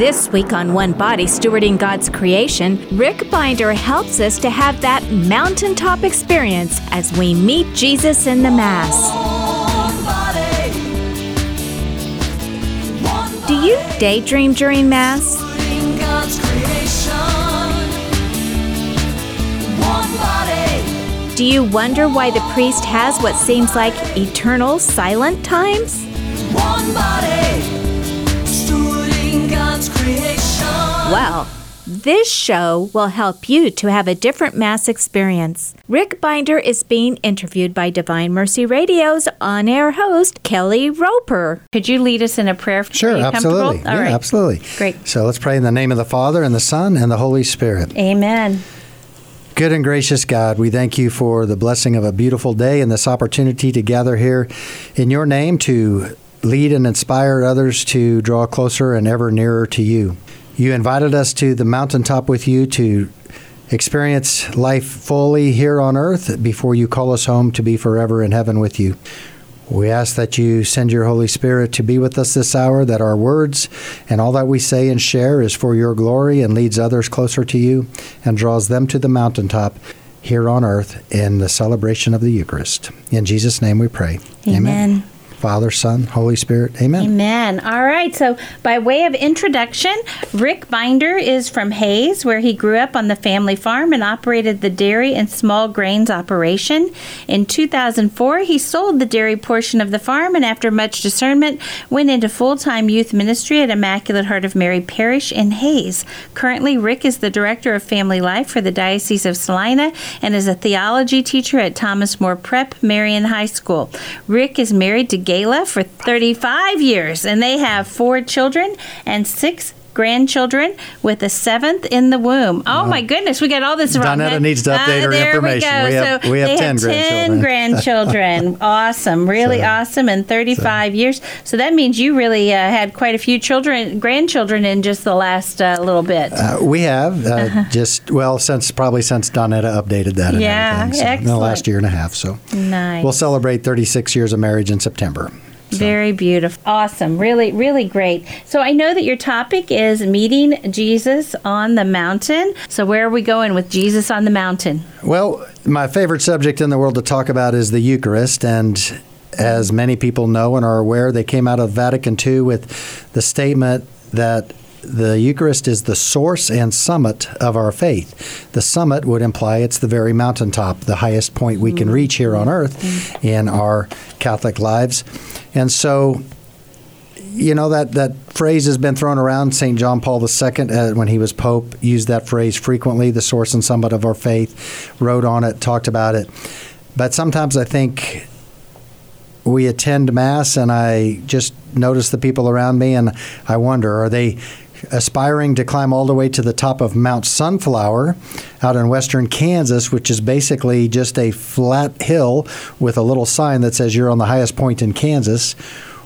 This week on One Body Stewarding God's Creation, Rick Binder helps us to have that mountaintop experience as we meet Jesus in the Mass. Do you daydream during Mass? Do you wonder why the priest has what seems like eternal silent times? One body, well, this show will help you to have a different Mass experience. Rick Binder is being interviewed by Divine Mercy Radio's on air host, Kelly Roper. Could you lead us in a prayer? Sure, absolutely. All yeah, right. absolutely. Great. So let's pray in the name of the Father, and the Son, and the Holy Spirit. Amen. Good and gracious God, we thank you for the blessing of a beautiful day and this opportunity to gather here in your name to lead and inspire others to draw closer and ever nearer to you. You invited us to the mountaintop with you to experience life fully here on earth before you call us home to be forever in heaven with you. We ask that you send your Holy Spirit to be with us this hour, that our words and all that we say and share is for your glory and leads others closer to you and draws them to the mountaintop here on earth in the celebration of the Eucharist. In Jesus' name we pray. Amen. Amen. Father, Son, Holy Spirit. Amen. Amen. All right. So, by way of introduction, Rick Binder is from Hays, where he grew up on the family farm and operated the dairy and small grains operation. In 2004, he sold the dairy portion of the farm and, after much discernment, went into full time youth ministry at Immaculate Heart of Mary Parish in Hays. Currently, Rick is the director of family life for the Diocese of Salina and is a theology teacher at Thomas More Prep Marian High School. Rick is married to Gala for 35 years, and they have four children and six grandchildren with a seventh in the womb. Oh my goodness, we got all this wrong. Donetta needs to update uh, her there information. We, go. We have, so we have they 10 have 10 grandchildren. grandchildren. awesome, really So- awesome, and 35 years. So that means you really uh, had quite a few children, grandchildren in just the last uh, little bit. Uh, we have uh, just well since probably since Donetta updated that. And Yeah, everything, so in the last year and a half. So nice. we'll celebrate 36 years of marriage in September. Very beautiful. Awesome. Really, really great. So I know that your topic is meeting Jesus on the mountain. So where are we going with Jesus on the mountain? Well, my favorite subject in the world to talk about is the Eucharist, and as many people know and are aware, they came out of Vatican II with the statement that the Eucharist is the source and summit of our faith. The summit would imply it's the very mountaintop, the highest point we can mm-hmm. reach here on earth mm-hmm. in our Catholic lives. And so you know that that phrase has been thrown around. Saint John Paul II, uh, when he was pope, used that phrase frequently. The source and summit of our faith, wrote on it, talked about it. But sometimes I think we attend mass, and I just notice the people around me, and I wonder: are they aspiring to climb all the way to the top of Mount Sunflower out in western Kansas, which is basically just a flat hill with a little sign that says you're on the highest point in Kansas?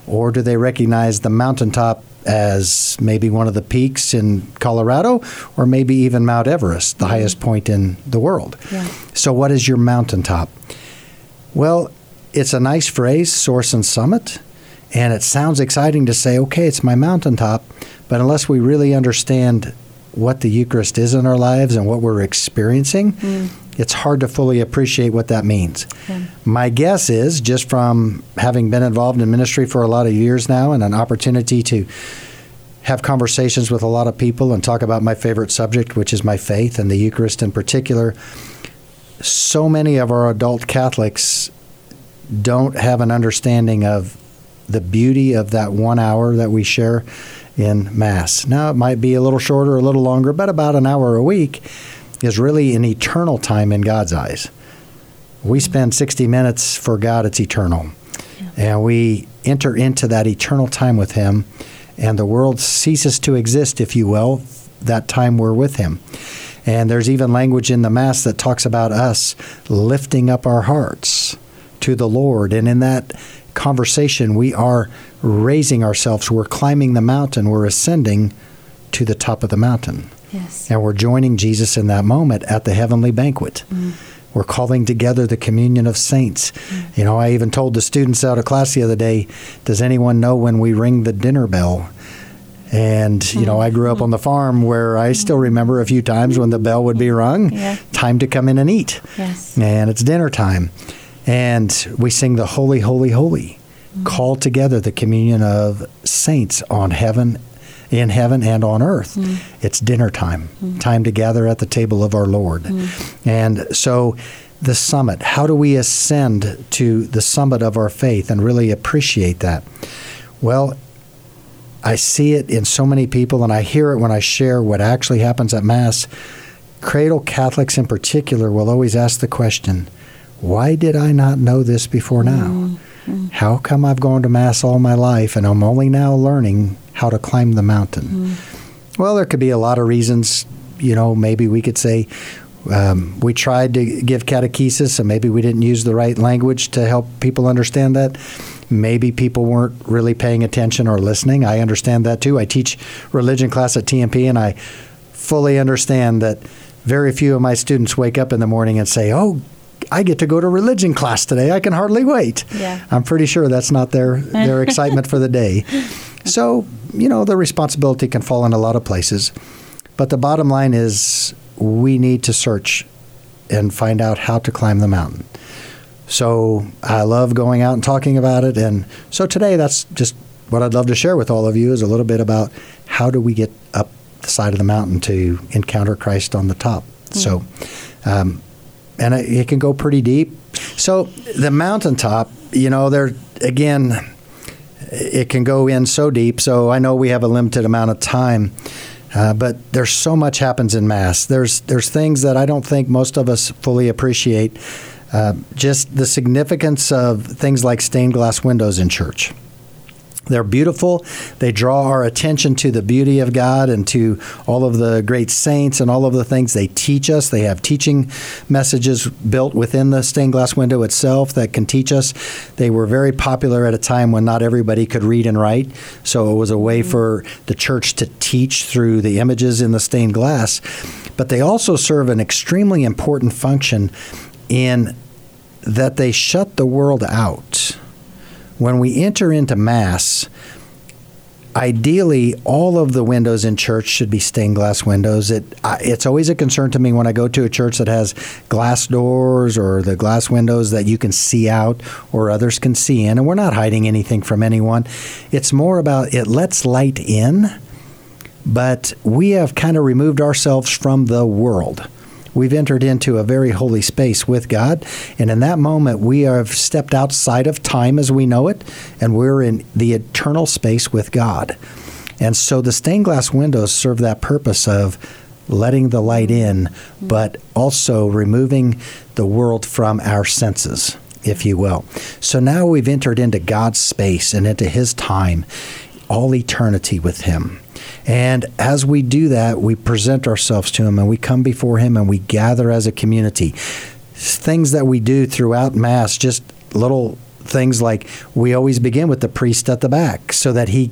Or do they recognize the mountaintop as maybe one of the peaks in Colorado, or maybe even Mount Everest, the highest point in the world? Yeah. So, what is your mountaintop? Well, it's a nice phrase, source and summit, and it sounds exciting to say, okay, it's my mountaintop, but unless we really understand what the Eucharist is in our lives and what we're experiencing, hmm. it's hard to fully appreciate what that means. My guess is, just from having been involved in ministry for a lot of years now and an opportunity to have conversations with a lot of people and talk about my favorite subject, which is my faith and the Eucharist in particular, so many of our adult Catholics don't have an understanding of the beauty of that one hour that we share in Mass. Now, it might be a little shorter, a little longer, but about an hour a week is really an eternal time in God's eyes. We spend 60 minutes for God, it's eternal. And we enter into that eternal time with Him, and the world ceases to exist, if you will, that time we're with Him. And there's even language in the Mass that talks about us lifting up our hearts to the Lord. And in that conversation, we are raising ourselves. We're climbing the mountain. We're ascending to the top of the mountain. Yes. And we're joining Jesus in that moment at the heavenly banquet. Mm-hmm. We're calling together the communion of saints. Mm-hmm. You know, I even told the students out of class the other day, does anyone know when we ring the dinner bell? And, you know, I grew up on the mm-hmm. farm where I still remember a few times when the bell would be rung, Yeah. time to come in and eat. Yes. And it's dinner time. And we sing the Holy, Holy, Holy, call together the communion of saints on heaven, in heaven and on earth. Hmm. It's dinner time, hmm. time to gather at the table of our Lord. Hmm. And so the summit, how do we ascend to the summit of our faith and really appreciate that? Well, I see it in so many people, and I hear it when I share what actually happens at Mass. Cradle Catholics in particular will always ask the question, why did I not know this before now? How come I've gone to Mass all my life and I'm only now learning how to climb the mountain? Well, there could be a lot of reasons. You know, maybe we could say um, we tried to give catechesis and maybe we didn't use the right language to help people understand that. Maybe people weren't really paying attention or listening. I understand that too. I teach religion class at TMP and I fully understand that very few of my students wake up in the morning and say, Oh, I get to go to religion class today. I can hardly wait. Yeah. I'm pretty sure that's not their, their excitement for the day. So, you know, the responsibility can fall in a lot of places. But the bottom line is we need to search and find out how to climb the mountain. So I love going out and talking about it. And so today, that's just what I'd love to share with all of you is a little bit about how do we get up the side of the mountain to encounter Christ on the top. So, um, and it, it can go pretty deep. So the mountaintop, you know, there again, it can go in so deep. So I know we have a limited amount of time. Uh, but there's so much happens in mass. There's there's things that I don't think most of us fully appreciate. Uh, just the significance of things like stained glass windows in church. They're beautiful. They draw our attention to the beauty of God and to all of the great saints and all of the things they teach us. They have teaching messages built within the stained glass window itself that can teach us. They were very popular at a time when not everybody could read and write, so it was a way mm-hmm. for the church to teach through the images in the stained glass. But they also serve an extremely important function in that they shut the world out when we enter into Mass, ideally all of the windows in church should be stained glass windows. It it's always a concern to me when I go to a church that has glass doors or the glass windows that you can see out or others can see in, and we're not hiding anything from anyone. It's more about it lets light in, but we have kind of removed ourselves from the world we've entered into a very holy space with God. And in that moment, we have stepped outside of time as we know it, and we're in the eternal space with God. And so the stained glass windows serve that purpose of letting the light in, but also removing the world from our senses, if you will. So now we've entered into God's space and into His time, all eternity with Him. And as we do that, we present ourselves to Him and we come before Him and we gather as a community. Things that we do throughout Mass, just little things like we always begin with the priest at the back so that he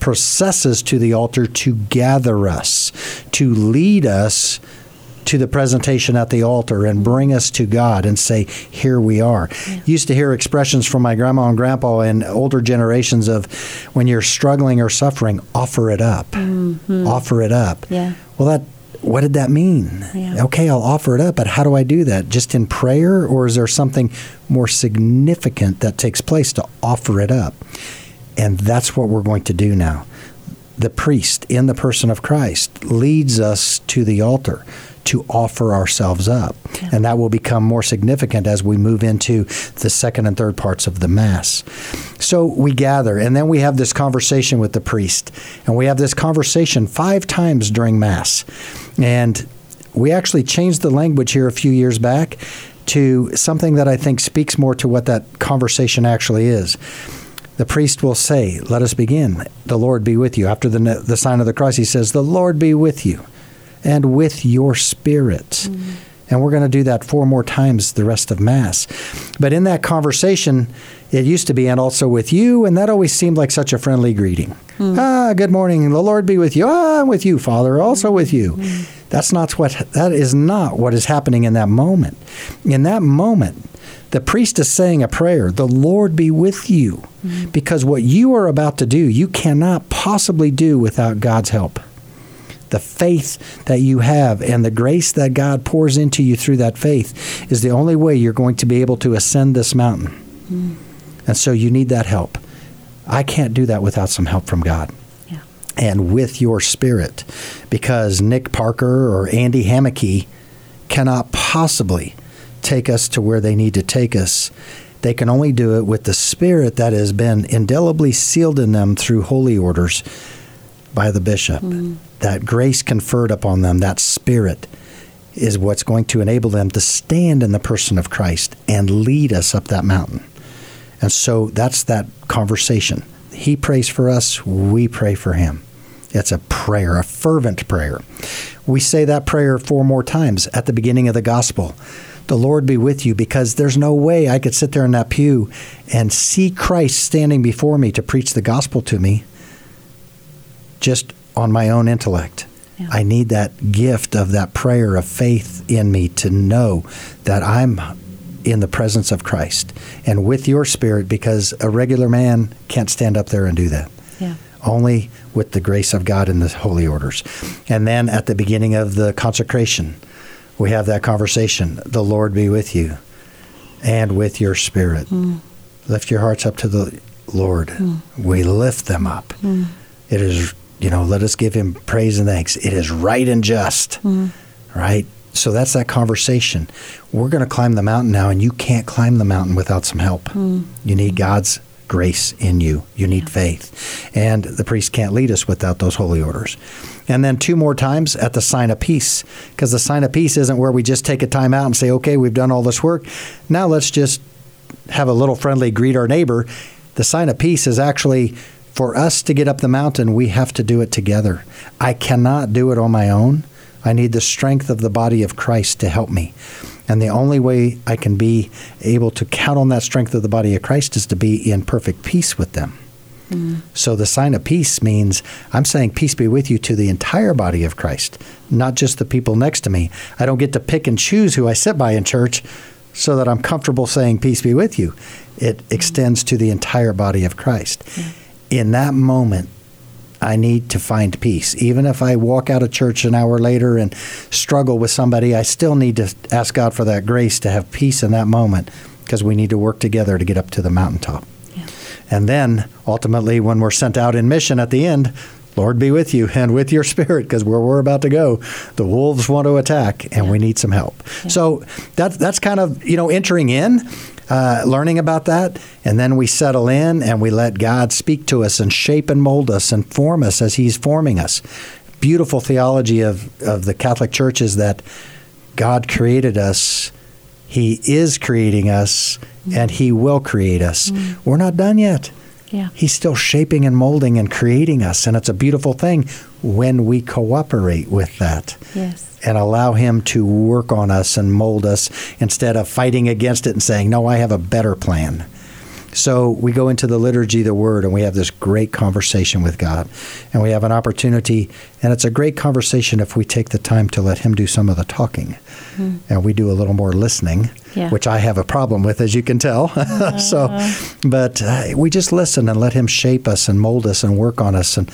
processes to the altar to gather us, to lead us to the presentation at the altar and bring us to God and say, Here we are. Yeah. Used to hear expressions from my grandma and grandpa and older generations of when you're struggling or suffering, offer it up. Mm-hmm. Offer it up. Yeah. Well, that what did that mean? Yeah. Okay, I'll offer it up, but how do I do that? Just in prayer, or is there something more significant that takes place to offer it up? And that's what we're going to do now. The priest, in the person of Christ, leads us to the altar to offer ourselves up. Yeah. And that will become more significant as we move into the second and third parts of the Mass. So we gather, and then we have this conversation with the priest. And we have this conversation five times during Mass. And we actually changed the language here a few years back to something that I think speaks more to what that conversation actually is. The priest will say, Let us begin. The Lord be with you. After the, the sign of the cross, he says, The Lord be with you and with your spirit. Mm-hmm. And we're going to do that four more times the rest of Mass. But in that conversation, it used to be, and also with you, and that always seemed like such a friendly greeting. Mm-hmm. Ah, good morning. The Lord be with you. Ah, I'm with you, Father, also with you. Mm-hmm. That's not what, that is not what is happening in that moment. In that moment, The priest is saying a prayer, the Lord be with you, mm-hmm. because what you are about to do, you cannot possibly do without God's help. The faith that you have and the grace that God pours into you through that faith is the only way you're going to be able to ascend this mountain. Mm-hmm. And so you need that help. I can't do that without some help from God and with your spirit because Nick Parker or Andy Hammeke cannot possibly take us to where they need to take us. They can only do it with the spirit that has been indelibly sealed in them through holy orders by the bishop. Mm. That grace conferred upon them, that spirit, is what's going to enable them to stand in the person of Christ and lead us up that mountain. And so that's that conversation. He prays for us, we pray for him. It's a prayer, a fervent prayer. We say that prayer four more times at the beginning of the gospel. The Lord be with you, because there's no way I could sit there in that pew and see Christ standing before me to preach the gospel to me just on my own intellect. Yeah. I need that gift of that prayer of faith in me to know that I'm in the presence of Christ and with your spirit because a regular man can't stand up there and do that. Yeah. Only with the grace of God in the holy orders. And then at the beginning of the consecration, we have that conversation. The Lord be with you and with your spirit. Mm. Lift your hearts up to the Lord. Mm. We lift them up. Mm. It is, you know, let us give him praise and thanks. It is right and just, hmm. right? So that's that conversation. We're going to climb the mountain now, and you can't climb the mountain without some help. Hmm. You need God's grace in you. You need yeah. faith. And the priest can't lead us without those holy orders. And then two more times at the sign of peace, because the sign of peace isn't where we just take a time out and say, okay, we've done all this work. Now let's just have a little friendly greet our neighbor. The sign of peace is actually for us to get up the mountain, we have to do it together. I cannot do it on my own. I need the strength of the body of Christ to help me. And the only way I can be able to count on that strength of the body of Christ is to be in perfect peace with them. Mm. So the sign of peace means I'm saying peace be with you to the entire body of Christ, not just the people next to me. I don't get to pick and choose who I sit by in church so that I'm comfortable saying peace be with you. It mm. extends to the entire body of Christ. Mm. In that moment, I need to find peace. Even if I walk out of church an hour later and struggle with somebody, I still need to ask God for that grace to have peace in that moment because we need to work together to get up to the mountaintop. Yeah. And then ultimately, when we're sent out in mission at the end, Lord be with you and with your spirit, because where we're about to go, the wolves want to attack, and yeah. we need some help. Yeah. So that's that's kind of you know entering in, uh, learning about that, and then we settle in and we let God speak to us and shape and mold us and form us as He's forming us. Beautiful theology of of the Catholic Church is that God created us. He is creating us, mm. and He will create us. Mm. We're not done yet. Yeah. He's still shaping and molding and creating us. And it's a beautiful thing when we cooperate with that. Yes. And allow Him to work on us and mold us instead of fighting against it and saying, No, I have a better plan. So we go into the liturgy of the Word and we have this great conversation with God. And we have an opportunity, and it's a great conversation if we take the time to let Him do some of the talking. Mm. And we do a little more listening, yeah. which I have a problem with, as you can tell. Uh. so, but uh, we just listen and let Him shape us and mold us and work on us and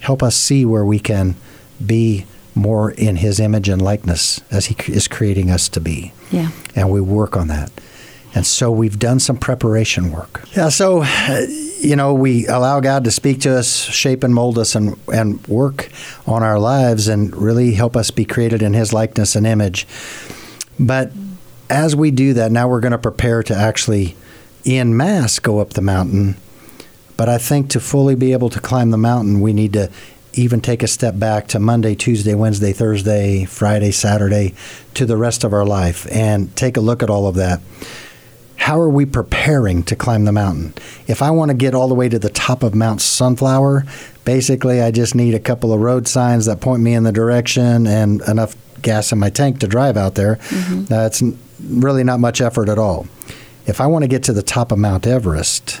help us see where we can be more in His image and likeness as He is creating us to be. Yeah. And we work on that. And so we've done some preparation work. Yeah, so, uh, you know, we allow God to speak to us, shape and mold us, and, and work on our lives and really help us be created in His likeness and image. But as we do that, now we're going to prepare to actually, in mass, go up the mountain. But I think to fully be able to climb the mountain, we need to even take a step back to Monday, Tuesday, Wednesday, Thursday, Friday, Saturday, to the rest of our life and take a look at all of that how are we preparing to climb the mountain? If I want to get all the way to the top of Mount Sunflower, basically I just need a couple of road signs that point me in the direction and enough gas in my tank to drive out there. Mm-hmm. Uh, it's really not much effort at all. If I want to get to the top of Mount Everest,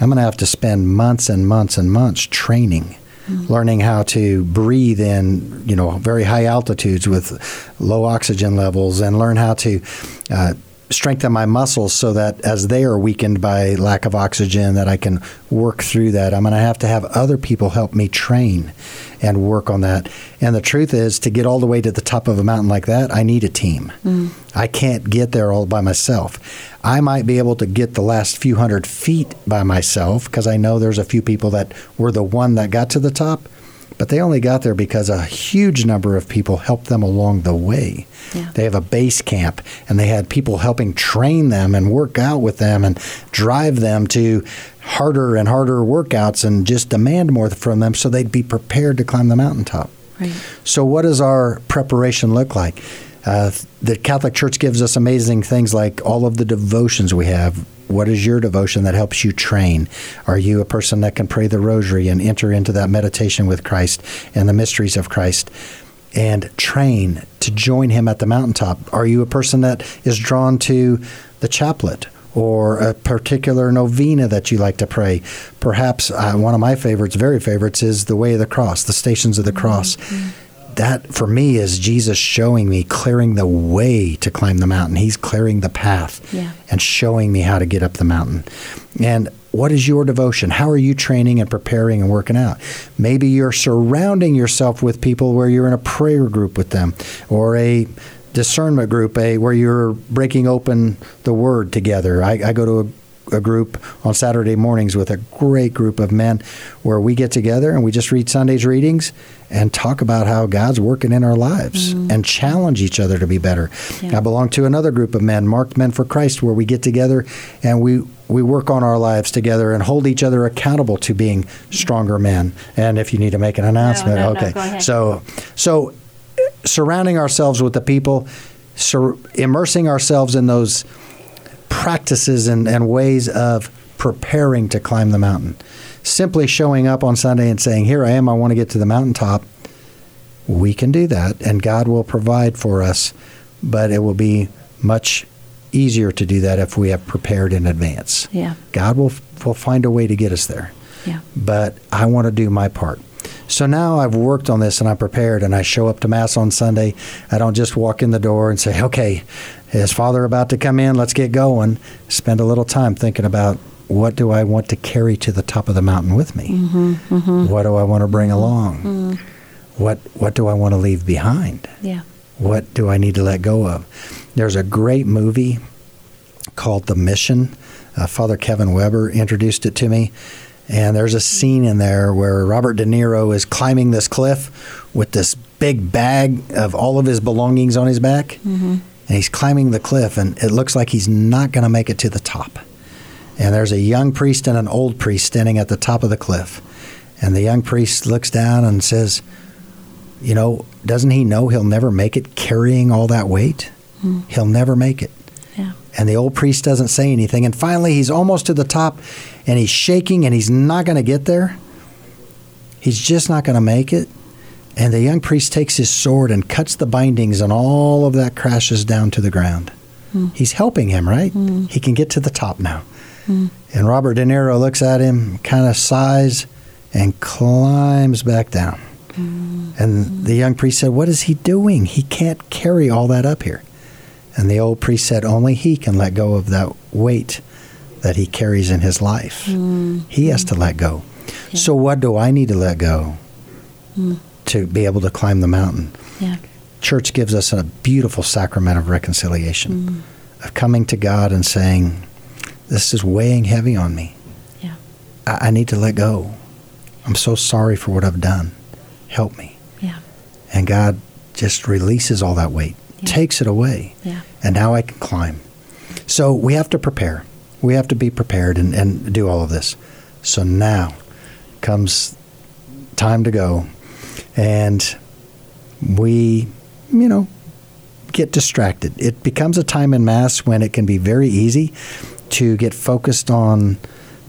I'm going to have to spend months and months and months training. Mm-hmm. learning how to breathe in you know very high altitudes with low oxygen levels and learn how to uh, strengthen my muscles so that as they are weakened by lack of oxygen that I can work through that. I'm going to have to have other people help me train and work on that. And the truth is to get all the way to the top of a mountain like that, I need a team. Mm. I can't get there all by myself. I might be able to get the last few hundred feet by myself because I know there's a few people that were the one that got to the top but they only got there because a huge number of people helped them along the way. Yeah. They have a base camp and they had people helping train them and work out with them and drive them to harder and harder workouts and just demand more from them so they'd be prepared to climb the mountaintop. Right. So, what does our preparation look like? Uh, the Catholic Church gives us amazing things like all of the devotions we have. What is your devotion that helps you train? Are you a person that can pray the rosary and enter into that meditation with Christ and the mysteries of Christ? And train to join him at the mountaintop. Are you a person that is drawn to the chaplet or a particular novena that you like to pray. Perhaps uh, one of my favorites, very favorites, is the Way of the Cross, the Stations of the Cross. Mm-hmm that for me is Jesus showing me clearing the way to climb the mountain. He's clearing the path yeah. and showing me how to get up the mountain. And what is your devotion? How are you training and preparing and working out? Maybe you're surrounding yourself with people where you're in a prayer group with them or a discernment group, a where you're breaking open the word together. I, I go to a a group on Saturday mornings with a great group of men where we get together and we just read Sunday's readings and talk about how God's working in our lives mm-hmm. and challenge each other to be better. Yeah. I belong to another group of men, Marked Men for Christ, where we get together and we we work on our lives together and hold each other accountable to being stronger men. And if you need to make an announcement, no, no, okay. No, so so surrounding ourselves with the people, sur- immersing ourselves in those practices and, and ways of preparing to climb the mountain. Simply showing up on Sunday and saying, Here I am, I want to get to the mountaintop, we can do that, and God will provide for us, but it will be much easier to do that if we have prepared in advance. Yeah. God will, will find a way to get us there. Yeah. But I want to do my part. So now I've worked on this and I'm prepared and I show up to Mass on Sunday. I don't just walk in the door and say, okay, is Father about to come in? Let's get going. Spend a little time thinking about what do I want to carry to the top of the mountain with me? Mm-hmm, mm-hmm. What do I want to bring along? Mm. What What do I want to leave behind? Yeah. What do I need to let go of? There's a great movie called The Mission. Uh, Father Kevin Weber introduced it to me. And there's a scene in there where Robert De Niro is climbing this cliff with this big bag of all of his belongings on his back. Mm-hmm. And he's climbing the cliff, and it looks like he's not going to make it to the top. And there's a young priest and an old priest standing at the top of the cliff. And the young priest looks down and says, You know, doesn't he know he'll never make it carrying all that weight? Mm. He'll never make it. Yeah. And the old priest doesn't say anything. And finally, he's almost to the top and he's shaking and he's not going to get there. He's just not going to make it. And the young priest takes his sword and cuts the bindings, and all of that crashes down to the ground. Mm. He's helping him, right? Mm. He can get to the top now. Mm. And Robert De Niro looks at him, kind of sighs, and climbs back down. Hmm. And the young priest said, What is he doing? He can't carry all that up here. And the old priest said, Only he can let go of that weight that he carries in his life. Mm. He has to let go. Yeah. So, what do I need to let go mm. To be able to climb the mountain? Yeah. Church gives us a beautiful sacrament of reconciliation, mm. of coming to God and saying, This is weighing heavy on me. Yeah. I, I need to let go. I'm so sorry for what I've done. Help me. Yeah. And God just releases all that weight, yeah. takes it away. Yeah. And now I can climb. So we have to prepare we have to be prepared and, and do all of this. So now comes time to go. And we, you know, get distracted. It becomes a time in Mass when it can be very easy to get focused on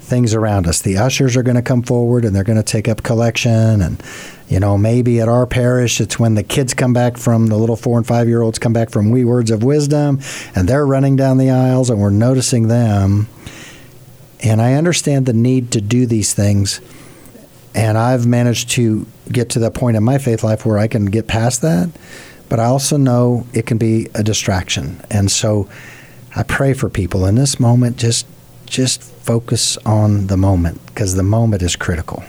things around us. The ushers are going to come forward and they're going to take up collection. And, you know, maybe at our parish, it's when the kids come back from the little four and five year olds come back from Wee Words of Wisdom and they're running down the aisles and we're noticing them. And I understand the need to do these things. And I've managed to get to that point in my faith life where I can get past that. But I also know it can be a distraction. And so, I pray for people in this moment. Just just focus on the moment because the moment is critical.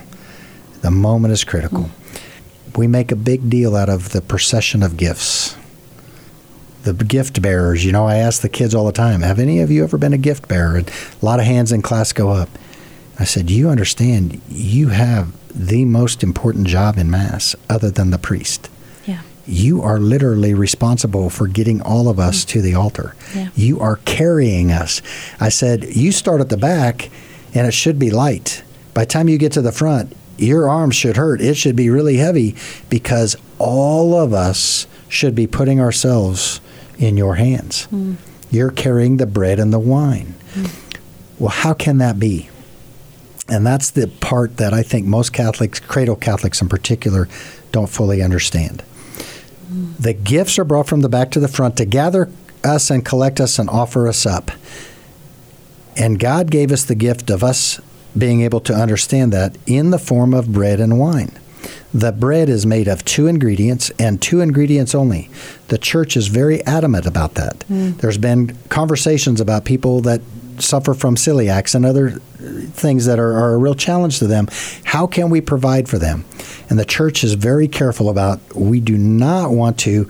The moment is critical. Mm. We make a big deal out of the procession of gifts. The gift bearers, you know, I ask the kids all the time, have any of you ever been a gift bearer? And a lot of hands in class go up. I said, You understand, you have the most important job in Mass other than the priest. Yeah. You are literally responsible for getting all of us mm. to the altar. Yeah. You are carrying us. I said, You start at the back and it should be light. By the time you get to the front, your arms should hurt. It should be really heavy because all of us should be putting ourselves in your hands. Mm. You're carrying the bread and the wine. Mm. Well, how can that be? And that's the part that I think most Catholics, cradle Catholics in particular, don't fully understand. Mm. The gifts are brought from the back to the front to gather us and collect us and offer us up. And God gave us the gift of us being able to understand that in the form of bread and wine. The bread is made of two ingredients and two ingredients only. The church is very adamant about that. Mm. There's been conversations about people that suffer from celiacs and other things that are, are, a real challenge to them. How can we provide for them? And the church is very careful about we do not want to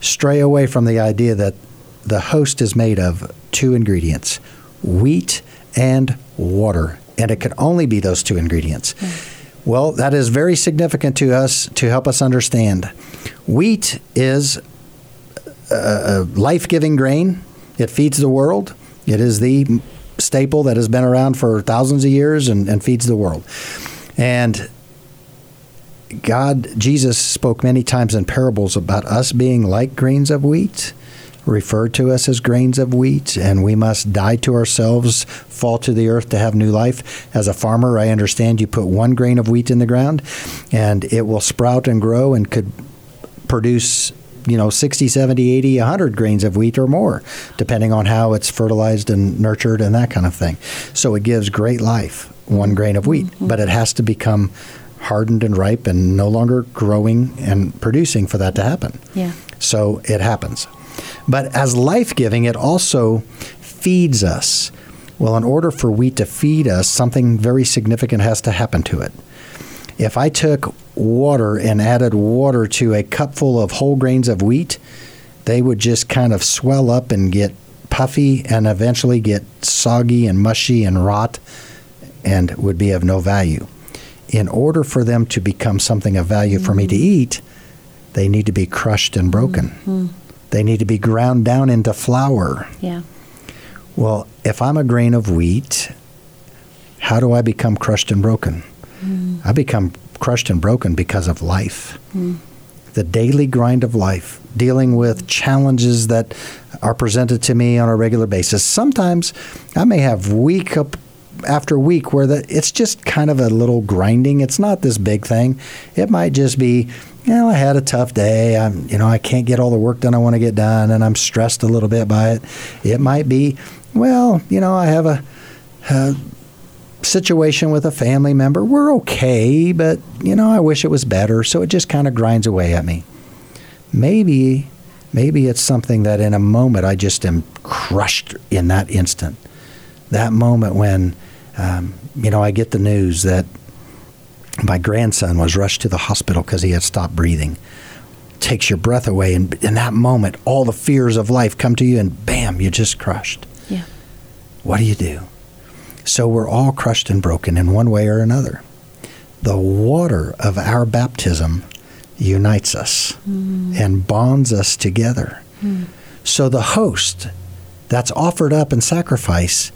stray away from the idea that the host is made of two ingredients wheat and water. And it can only be those two ingredients. Mm. Well, that is very significant to us to help us understand. Wheat is a life giving grain, it feeds the world. It is the staple that has been around for thousands of years and, and feeds the world. And God, Jesus spoke many times in parables about us being like grains of wheat, referred to us as grains of wheat, and we must die to ourselves, fall to the earth to have new life. As a farmer, I understand you put one grain of wheat in the ground, and it will sprout and grow and could produce you know 60 70 80 100 grains of wheat or more depending on how it's fertilized and nurtured and that kind of thing. So it gives great life one grain of wheat mm-hmm. but it has to become hardened and ripe and no longer growing and producing for that to happen. Yeah. So it happens. But as life-giving it also feeds us. Well in order for wheat to feed us something very significant has to happen to it. If I took water and added water to a cupful of whole grains of wheat, they would just kind of swell up and get puffy and eventually get soggy and mushy and rot and would be of no value. In order for them to become something of value mm-hmm. for me to mm-hmm. eat, they need to be crushed and broken. Mm-hmm. They need to be ground down into flour. Yeah. Well, if I'm a grain of wheat, how do I become crushed and broken? Mm. I become crushed and broken because of life. Mm. The daily grind of life, dealing with challenges that are presented to me on a regular basis. Sometimes I may have week up after week where the, it's just kind of a little grinding. It's not this big thing. It might just be, you know, I had a tough day. I'm, you know, I can't get all the work done I want to get done, and I'm stressed a little bit by it. It might be, well, you know, I have a, a situation with a family member. We're okay, but you know, I wish it was better. So it just kind of grinds away at me. Maybe, maybe it's something that in a moment I just am crushed in that instant. That moment when, um, you know, I get the news that my grandson was rushed to the hospital because he had stopped breathing. Takes your breath away, and in that moment, all the fears of life come to you, and bam, you're just crushed. Yeah. What do you do? So we're all crushed and broken in one way or another. The water of our baptism unites us mm. and bonds us together. Mm. So the host that's offered up in sacrifice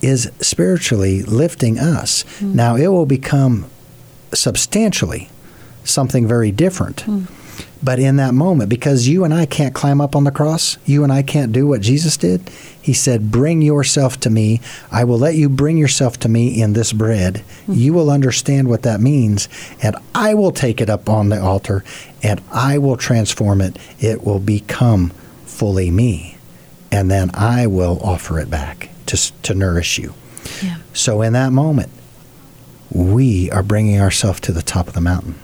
is spiritually lifting us. Mm. Now it will become substantially something very different. Hmm. But in that moment, because you and I can't climb up on the cross, you and I can't do what Jesus did, he said, Bring yourself to me. I will let you bring yourself to me in this bread. Mm-hmm. You will understand what that means, and I will take it up on the altar and I will transform it. It will become fully me. And then I will offer it back to, to nourish you. Yeah. So in that moment, we are bringing ourselves to the top of the mountain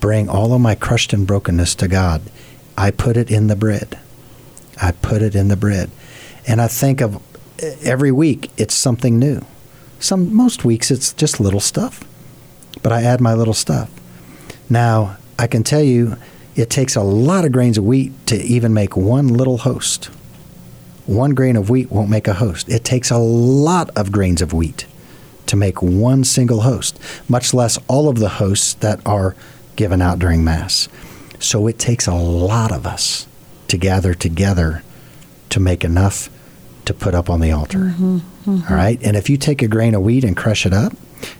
bring all of my crushed and brokenness to God. I put it in the bread. I put it in the bread. And I think of eh, every week it's something new. Some most weeks it's just little stuff. But I add my little stuff. Now, I can tell you it takes a lot of grains of wheat to even make one little host. One grain of wheat won't make a host. It takes a lot of grains of wheat to make one single host, much less all of the hosts that are given out during Mass. So it takes a lot of us to gather together to make enough to put up on the altar. Mm-hmm, mm-hmm. All right? And if you take a grain of wheat and crush it up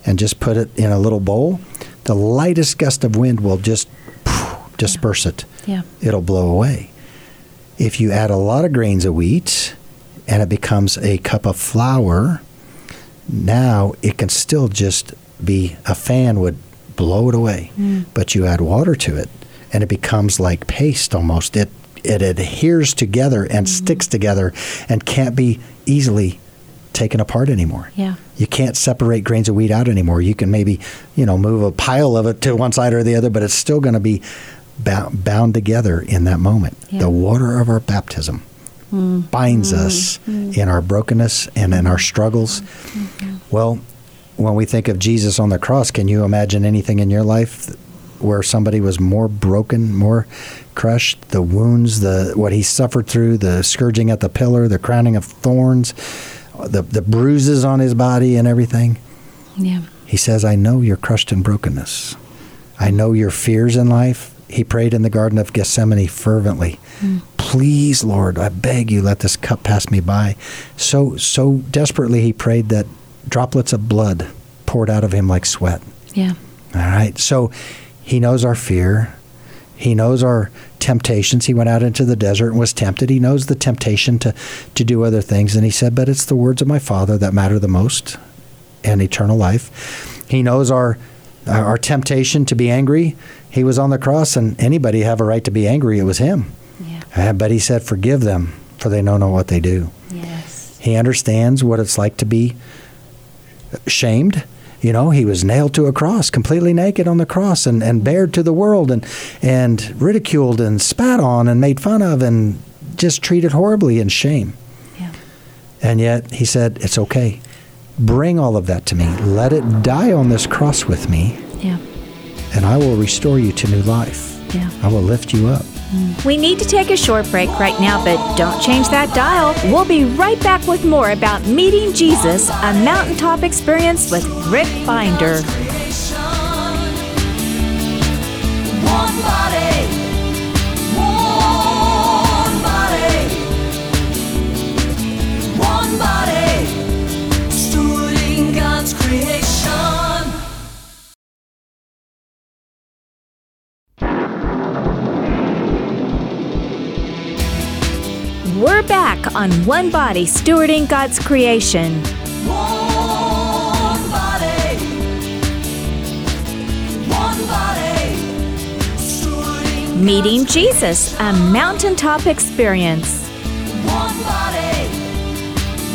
and just put it in a little bowl, the lightest gust of wind will just disperse yeah. it. Yeah. It'll blow away. If you add a lot of grains of wheat and it becomes a cup of flour, now it can still just be a fan would blow it away. Mm. But you add water to it and it becomes like paste almost. It it adheres together and mm-hmm. sticks together and can't be easily taken apart anymore. Yeah. You can't separate grains of wheat out anymore. You can maybe, you know, move a pile of it to one side or the other, but it's still going to be bound, bound together in that moment. Yeah. The water of our baptism mm. binds mm. us mm. in our brokenness and in our struggles. Mm-hmm. Well, when we think of Jesus on the cross, can you imagine anything in your life where somebody was more broken, more crushed? The wounds, the what he suffered through, the scourging at the pillar, the crowning of thorns, the the bruises on his body and everything. Yeah. He says, "I know you're crushed in brokenness. I know your fears in life." He prayed in the Garden of Gethsemane fervently. Mm. Please, Lord, I beg you, let this cup pass me by. So so desperately he prayed that droplets of blood poured out of him like sweat. Yeah. All right. So he knows our fear. He knows our temptations. He went out into the desert and was tempted. He knows the temptation to, to do other things. And he said, But it's the words of my Father that matter the most and eternal life. He knows our our temptation to be angry. He was on the cross, and anybody have a right to be angry. It was him. Yeah. Uh, but he said, Forgive them, for they know not what they do. Yes. He understands what it's like to be shamed. You know, he was nailed to a cross, completely naked on the cross, and, and bared to the world, and and ridiculed and spat on and made fun of, and just treated horribly in shame. Yeah. And yet he said, "It's okay. Bring all of that to me. Let it die on this cross with me. Yeah. And I will restore you to new life. Yeah. I will lift you up." We need to take a short break right now, but don't change that dial. We'll be right back with more about meeting Jesus, a mountaintop experience with Rick Binder. We're back on One Body Stewarding God's Creation. One body, one body, stewarding Meeting God's Jesus, a mountaintop experience. One body,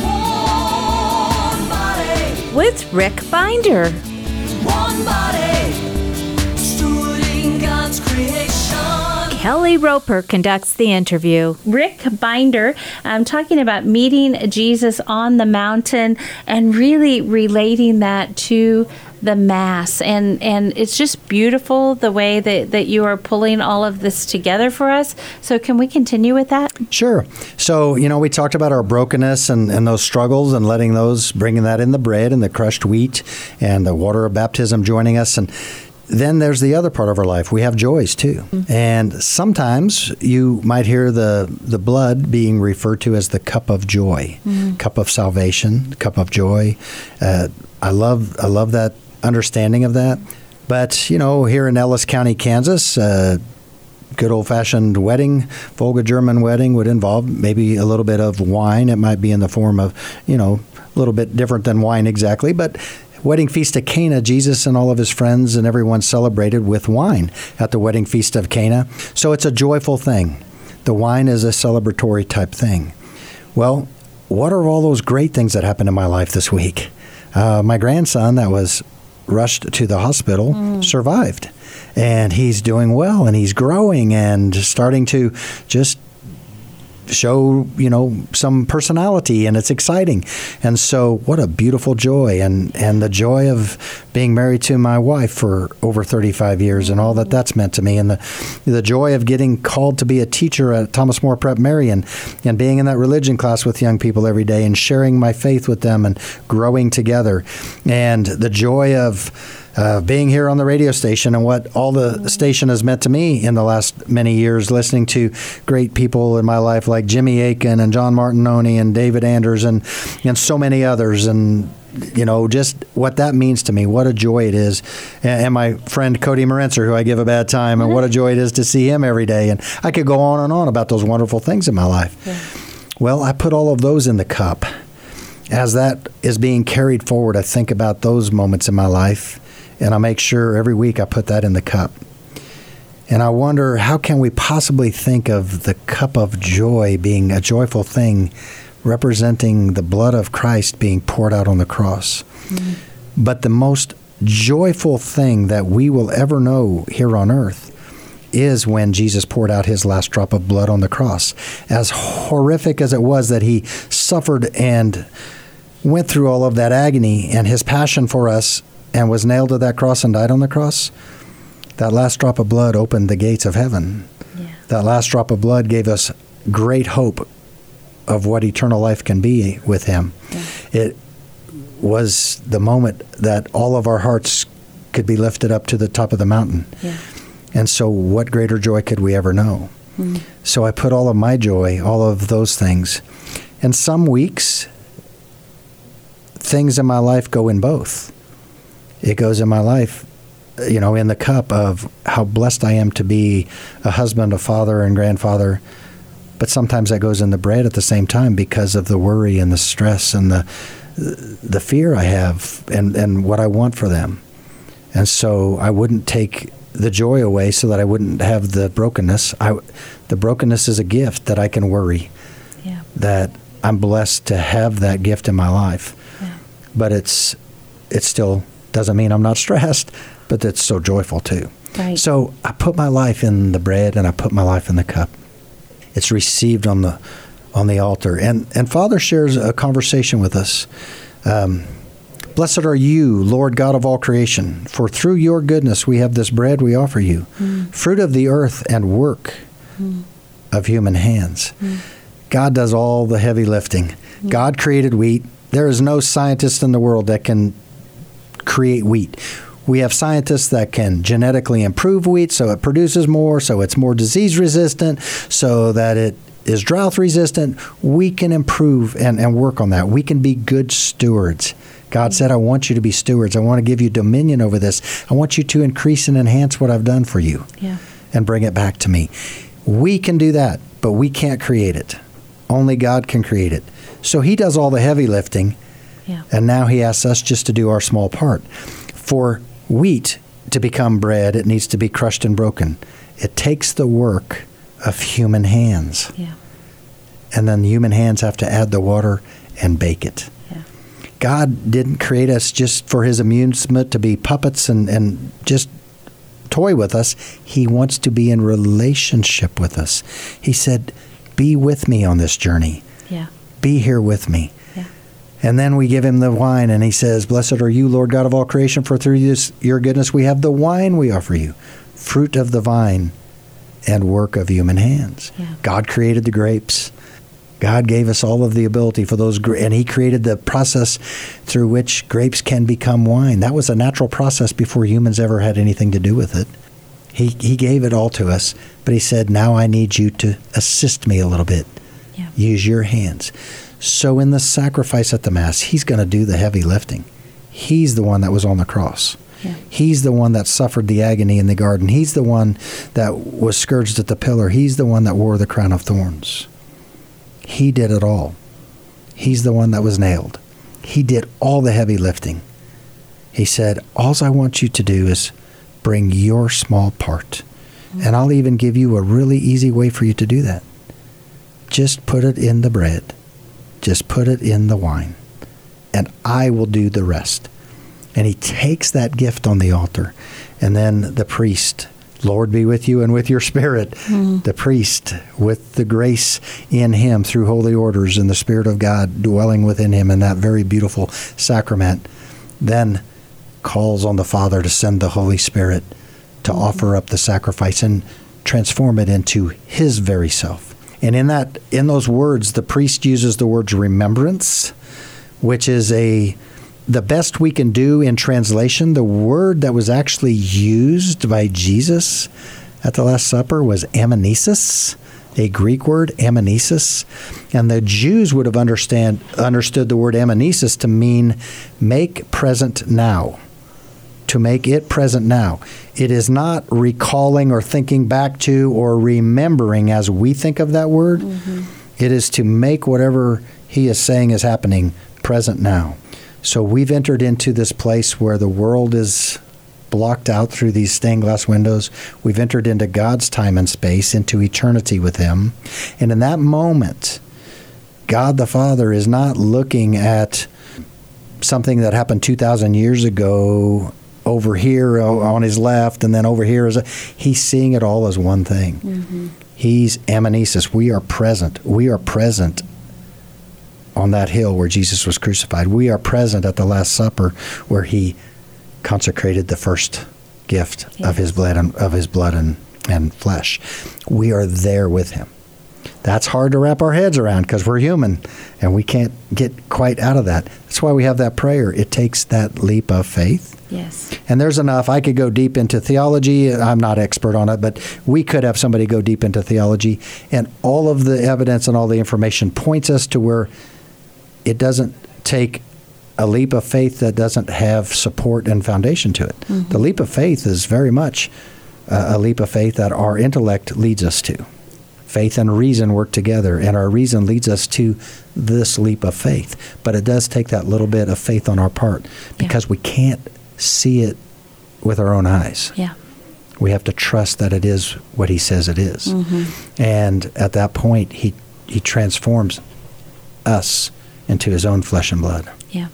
one body, With Rick Binder. one body, stewarding God's creation. Kelly Roper conducts the interview. Rick Binder I'm um, talking about meeting Jesus on the mountain and really relating that to the mass and and it's just beautiful the way that, that you are pulling all of this together for us so can we continue with that Sure. So, you know, we talked about our brokenness and, and those struggles and letting those, bringing that in the bread and the crushed wheat and the water of baptism joining us. And then there's the other part of our life. We have joys too. And sometimes you might hear the, the blood being referred to as the cup of joy, cup of salvation, cup of joy. Uh, I love I love that understanding of that. But you know, here in Ellis County, Kansas, uh, good old fashioned wedding, Volga German wedding would involve maybe a little bit of wine. It might be in the form of, you know, a little bit different than wine exactly, but wedding feast at Cana, Jesus and all of his friends and everyone celebrated with wine at the wedding feast of Cana. So it's a joyful thing. The wine is a celebratory type thing. Well, what are all those great things that happened in my life this week? Uh, my grandson that was rushed to the hospital survived. And he's doing well and he's growing and starting to just show you know some personality and it's exciting. And so what a beautiful joy. And and the joy of being married to my wife for over 35 years and all that that's meant to me. And the the joy of getting called to be a teacher at Thomas More Prep Marian and being in that religion class with young people every day and sharing my faith with them and growing together. And the joy of uh, being here on the radio station and what all the station has meant to me in the last many years, listening to great people in my life like Jimmy Aiken and John Martinoni and David Anders and and so many others. And you know just what that means to me what a joy it is. And, and my friend cody morencer who i give a bad time and what a joy it is to see him every day. And i could go on and on about those wonderful things in my life. Well i put all of those in the cup. As that is being carried forward i think about those moments in my life and I make sure every week I put that in the cup. And I wonder how can we possibly think of the cup of joy being a joyful thing representing the blood of Christ being poured out on the cross. Mm-hmm. But the most joyful thing that we will ever know here on earth is when Jesus poured out his last drop of blood on the cross. As horrific as it was that he suffered and went through all of that agony and his passion for us and was nailed to that cross and died on the cross, that last drop of blood opened the gates of heaven. Yeah. That last drop of blood gave us great hope of what eternal life can be with him. It was the moment that all of our hearts could be lifted up to the top of the mountain. Yeah. And so, what greater joy could we ever know? Hmm. So, I put all of my joy, all of those things. And some weeks, things in my life go in both. It goes in my life, you know, in the cup of how blessed I am to be a husband, a father, and grandfather. But sometimes that goes in the bread at the same time because of the worry and the stress and the the fear I have and, and what I want for them. And so I wouldn't take the joy away so that I wouldn't have the brokenness. I, the brokenness is a gift that I can worry, Yeah. that I'm blessed to have that gift in my life. Yeah. But it's it still doesn't mean I'm not stressed, but it's so joyful too. Right. So I put my life in the bread and I put my life in the cup. It's received on the on the altar, and and Father shares a conversation with us. Um, Blessed are you, Lord God of all creation, for through your goodness we have this bread we offer you, mm. fruit of the earth and work mm. of human hands. Mm. God does all the heavy lifting. God created wheat. There is no scientist in the world that can create wheat. We have scientists that can genetically improve wheat so it produces more, so it's more disease resistant, so that it is drought resistant. We can improve and, and work on that. We can be good stewards. God said, I want you to be stewards. I want to give you dominion over this. I want you to increase and enhance what I've done for you Yeah. and bring it back to me. We can do that, but we can't create it. Only God can create it. So He does all the heavy lifting, Yeah. and now He asks us just to do our small part. For wheat to become bread, it needs to be crushed and broken. It takes the work of human hands, Yeah. and then the human hands have to add the water and bake it. Yeah. God didn't create us just for his amusement to be puppets and, and just toy with us. He wants to be in relationship with us. He said, Be with me on this journey. Yeah. Be here with me. And then we give him the wine, and he says, Blessed are you, Lord God of all creation, for through this, your goodness we have the wine we offer you, fruit of the vine and work of human hands. Yeah. God created the grapes. God gave us all of the ability for those, and He created the process through which grapes can become wine. That was a natural process before humans ever had anything to do with it. He, he gave it all to us, but He said, Now I need you to assist me a little bit. Yeah. Use your hands. So in the sacrifice at the Mass, He's going to do the heavy lifting. He's the one that was on the cross. Yeah. He's the one that suffered the agony in the garden. He's the one that was scourged at the pillar. He's the one that wore the crown of thorns. He did it all. He's the one that was nailed. He did all the heavy lifting. He said, All I want you to do is bring your small part. Mm-hmm. And I'll even give you a really easy way for you to do that. Just put it in the bread, just put it in the wine, and I will do the rest. And he takes that gift on the altar, and then the priest Lord be with you and with your spirit. Mm-hmm. The priest with the grace in him through holy orders and the Spirit of God dwelling within him in that very beautiful sacrament, then calls on the Father to send the Holy Spirit to mm-hmm. offer up the sacrifice and transform it into his very self. And in that in those words, the priest uses the words remembrance, which is a the best we can do in translation, the word that was actually used by Jesus at the Last Supper was amnesis, a Greek word, amnesis. And the Jews would have understand, understood the word amnesis to mean make present now. To make it present now. It is not recalling or thinking back to or remembering as we think of that word. Mm-hmm. It is to make whatever he is saying is happening present now. So we've entered into this place where the world is blocked out through these stained glass windows. We've entered into God's time and space, into eternity with Him. And in that moment, God the Father is not looking at something that happened 2,000 years ago over here uh, on his left and then over here is a, he's seeing it all as one thing. Mm-hmm. He's amnesis. We are present. We are present on that hill where Jesus was crucified. We are present at the Last Supper where he consecrated the first gift of his blood and of his blood and, and flesh. We are there with him. That's hard to wrap our heads around because we're human and we can't get quite out of that. That's why we have that prayer. It takes that leap of faith. Yes. And there's enough. I could go deep into theology. I'm not expert on it, but we could have somebody go deep into theology. And all of the evidence and all the information points us to where it doesn't take a leap of faith that doesn't have support and foundation to it. The leap of faith is very much uh, a leap of faith that our intellect leads us to. Faith and reason work together, and our reason leads us to this leap of faith. But it does take that little bit of faith on our part because we can't see it with our own eyes. Yeah. We have to trust that it is what he says it is. Mm-hmm. And at that point, he, he transforms us into his own flesh and blood. Yeah.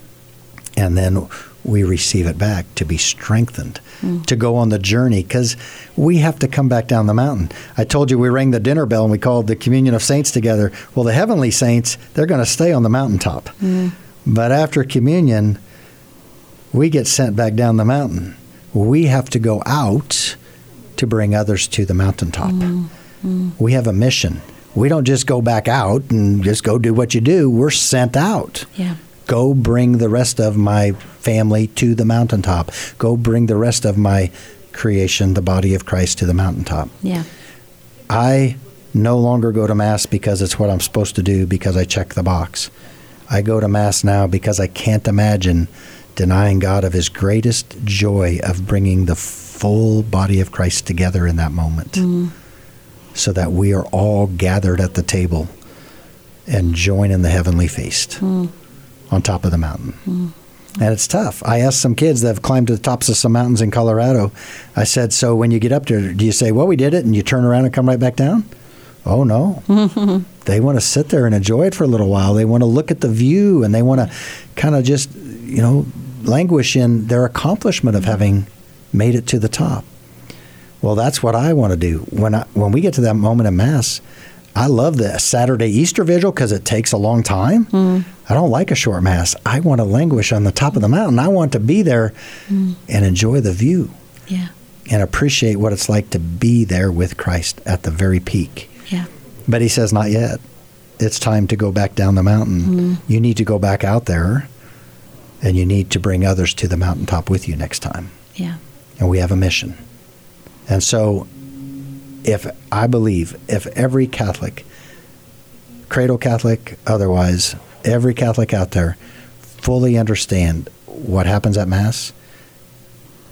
And then we receive it back to be strengthened hmm. to go on the journey because we have to come back down the mountain. I told you we rang the dinner bell and we called the communion of saints together. Well, the heavenly saints, they're going to stay on the mountaintop. Hmm. But after communion, we get sent back down the mountain. We have to go out to bring others to the mountaintop. Hmm. We have a mission. We don't just go back out and just go do what you do. We're sent out. Yeah. Go bring the rest of my family to the mountaintop. Go bring the rest of my creation, the body of Christ, to the mountaintop. Yeah. I no longer go to Mass because it's what I'm supposed to do because I check the box. I go to Mass now because I can't imagine denying God of His greatest joy of bringing the full body of Christ together in that moment mm. so that we are all gathered at the table and join in the heavenly feast mm. On top of the mountain. And it's tough. I asked some kids that have climbed to the tops of some mountains in Colorado. I said, So when you get up there, do you say, Well, we did it, and you turn around and come right back down? Oh, no. they want to sit there and enjoy it for a little while. They want to look at the view and they want to kind of just, you know, languish in their accomplishment of having made it to the top. Well, that's what I want to do. When I, when we get to that moment of Mass, I love the Saturday Easter Vigil because it takes a long time. Hmm. I don't like a short Mass. I want to languish on the top of the mountain. I want to be there hmm. and enjoy the view Yeah. and appreciate what it's like to be there with Christ at the very peak. Yeah. But he says, not yet. It's time to go back down the mountain. Hmm. You need to go back out there and you need to bring others to the mountaintop with you next time. Yeah. And we have a mission. And so, if I believe, if every Catholic, cradle Catholic, otherwise, every Catholic out there fully understand what happens at Mass,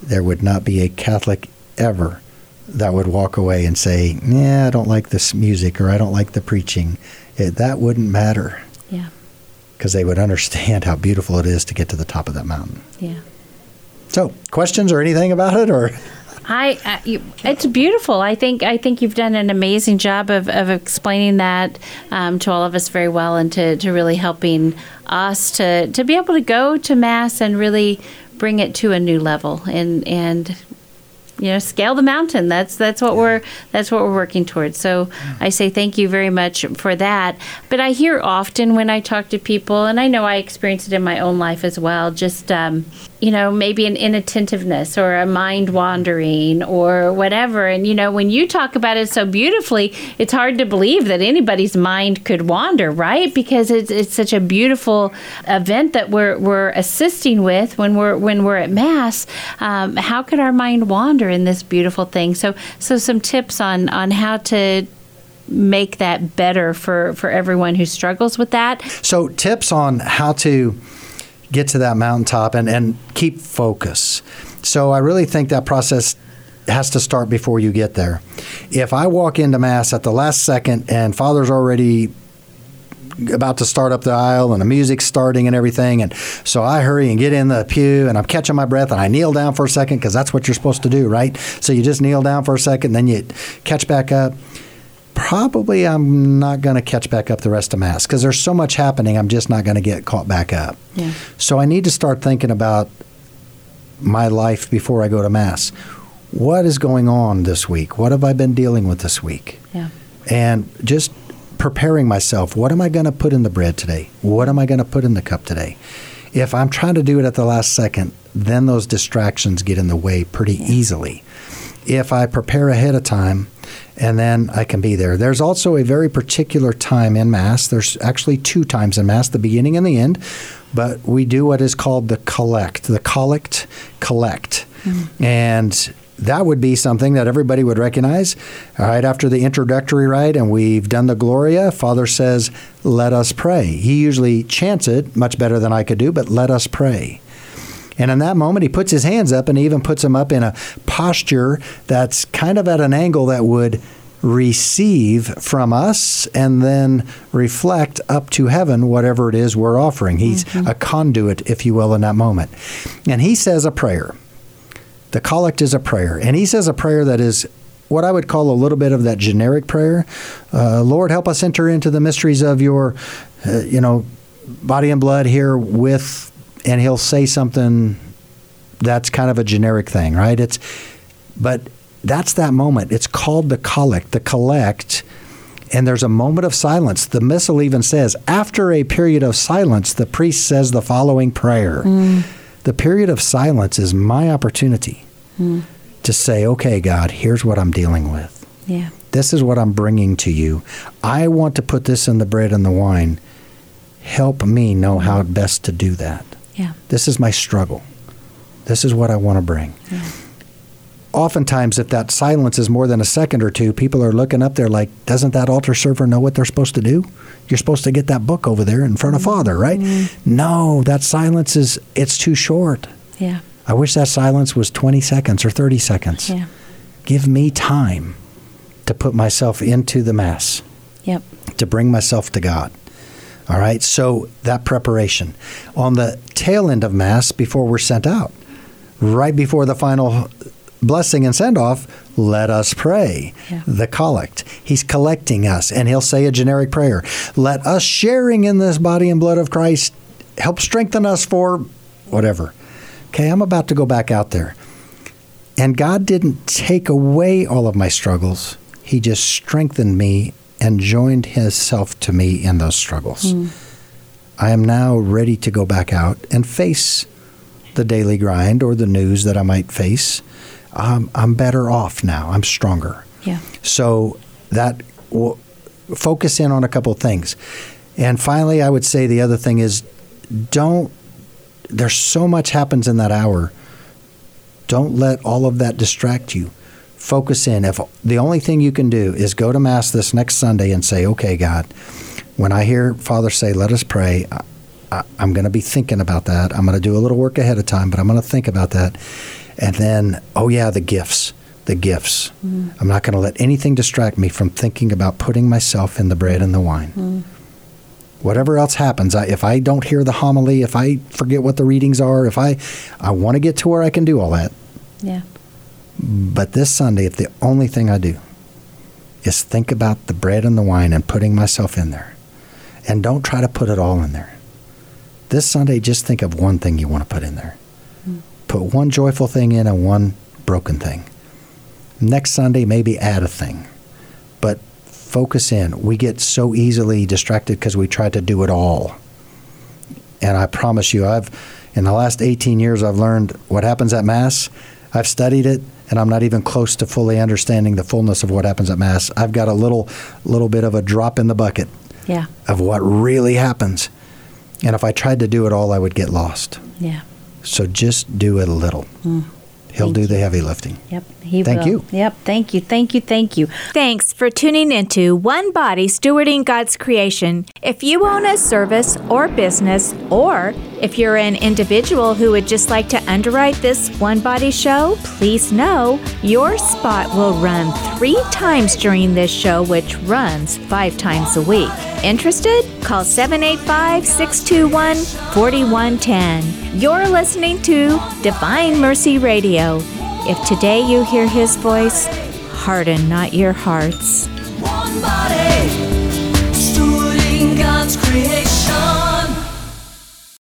there would not be a Catholic ever that would walk away and say, "Yeah, I don't like this music or I don't like the preaching." It, that wouldn't matter Yeah. because they would understand how beautiful it is to get to the top of that mountain. Yeah. So, questions or anything about it, or I, I you, it's beautiful. I think I think you've done an amazing job of, of explaining that um, to all of us very well, and to, to really helping us to, to be able to go to mass and really bring it to a new level and and you know scale the mountain. That's that's what we're that's what we're working towards. So i say thank you very much for that. But i hear often when i talk to people and i know i experience it in my own life as well just um, you know maybe an inattentiveness or a mind wandering or whatever. And you know when you talk about it so beautifully it's hard to believe that anybody's mind could wander right? Because it's, it's such a beautiful event that we're, we're assisting with when we're when we're at mass. Um, how could our mind wander in this beautiful thing? So so some tips on on how to make that better for for everyone who struggles with that. So, tips on how to get to that mountaintop and, and keep focus. So, I really think that process has to start before you get there. If I walk into Mass at the last second and Father's already about to start up the aisle and the music's starting and everything. And so I hurry and get in the pew and I'm catching my breath and I kneel down for a second because that's what you're supposed to do, right? So you just kneel down for a second, then you catch back up. Probably I'm not going to catch back up the rest of Mass because there's so much happening, I'm just not going to get caught back up. Yeah. So I need to start thinking about my life before I go to Mass. What is going on this week? What have I been dealing with this week? yeah and just preparing myself. What am I going to put in the bread today? What am I going to put in the cup today? If I'm trying to do it at the last second, then those distractions get in the way pretty easily. If I prepare ahead of time, and then I can be there. There's also a very particular time in Mass. There's actually two times in Mass, the beginning and the end, but we do what is called the collect, the collect, collect. Mm-hmm. And that would be something that everybody would recognize. All right, after the introductory rite and we've done the Gloria, Father says, Let us pray. He usually chants it much better than I could do, but let us pray. And in that moment, he puts his hands up and he even puts them up in a posture that's kind of at an angle that would receive from us and then reflect up to heaven whatever it is we're offering. He's a conduit, if you will, in that moment. And he says a prayer. The collect is a prayer. And he says a prayer that is what I would call a little bit of that generic prayer. Uh, Lord, help us enter into the mysteries of your, uh, you know, body and blood here with, and he'll say something that's kind of a generic thing, right? It's, but that's that moment. It's called the collect, the collect. And there's a moment of silence. The missal even says, after a period of silence, the priest says the following prayer. Mm. The period of silence is my opportunity mm. to say, okay, God, here's what I'm dealing with. yeah This is what I'm bringing to you. I want to put this in the bread and the wine. Help me know how best to do that. Yeah This is my struggle. This is what I want to bring. Oftentimes, if that silence is more than a second or two, people are looking up there like, doesn't that altar server know what they're supposed to do? You're supposed to get that book over there in front of mm-hmm. Father, right? Mm-hmm. No, that silence is, it's too short. yeah I wish that silence was 20 seconds or 30 seconds. yeah Give me time to put myself into the Mass yep to bring myself to God. All right, so that preparation. On the tail end of Mass, before we're sent out, right before the final blessing and send off, let us pray. Yeah. The collect. He's collecting us, and he'll say a generic prayer. Let us sharing in this body and blood of Christ help strengthen us for whatever. Okay, I'm about to go back out there. And God didn't take away all of my struggles. He just strengthened me and joined Himself to me in those struggles. I am now ready to go back out and face the daily grind or the news that I might face. Um, I'm better off now. I'm stronger. yeah So that will focus in on a couple of things. And finally, I would say the other thing is don't, there's so much happens in that hour. Don't let all of that distract you. Focus in. If the only thing you can do is go to Mass this next Sunday and say, okay, God, when I hear Father say, let us pray, I, I'm going to be thinking about that. I'm going to do a little work ahead of time, but I'm going to think about that. And then, oh, yeah, the gifts. The gifts. Mm-hmm. I'm not going to let anything distract me from thinking about putting myself in the bread and the wine. Mm-hmm. Whatever else happens, I, if I don't hear the homily, if I forget what the readings are, if I, I want to get to where I can do all that. yeah But this Sunday, if the only thing I do is think about the bread and the wine and putting myself in there, and don't try to put it all in there. This Sunday, just think of one thing you want to put in there. Hmm. Put one joyful thing in and one broken thing. Next Sunday, maybe add a thing. But focus in. We get so easily distracted because we try to do it all. And I promise you, I've in the last 18 years, I've learned what happens at Mass. I've studied it, and I'm not even close to fully understanding the fullness of what happens at Mass. I've got a little, little bit of a drop in the bucket Yeah. of what really happens. And if I tried to do it all, I would get lost. Yeah. So just do it a little. Mm. He'll Thank do you. the heavy lifting. Yep. He Thank will. you. Yep. Thank you. Thank you. Thank you. Thanks for tuning into One Body Stewarding God's Creation. If you own a service or business, or if you're an individual who would just like to underwrite this One Body show, please know your spot will run three times during this show, which runs five times a week. Interested? Call 785 621 4110. You're listening to Divine Mercy Radio. If today you hear his voice, harden not your hearts. One body, God's creation.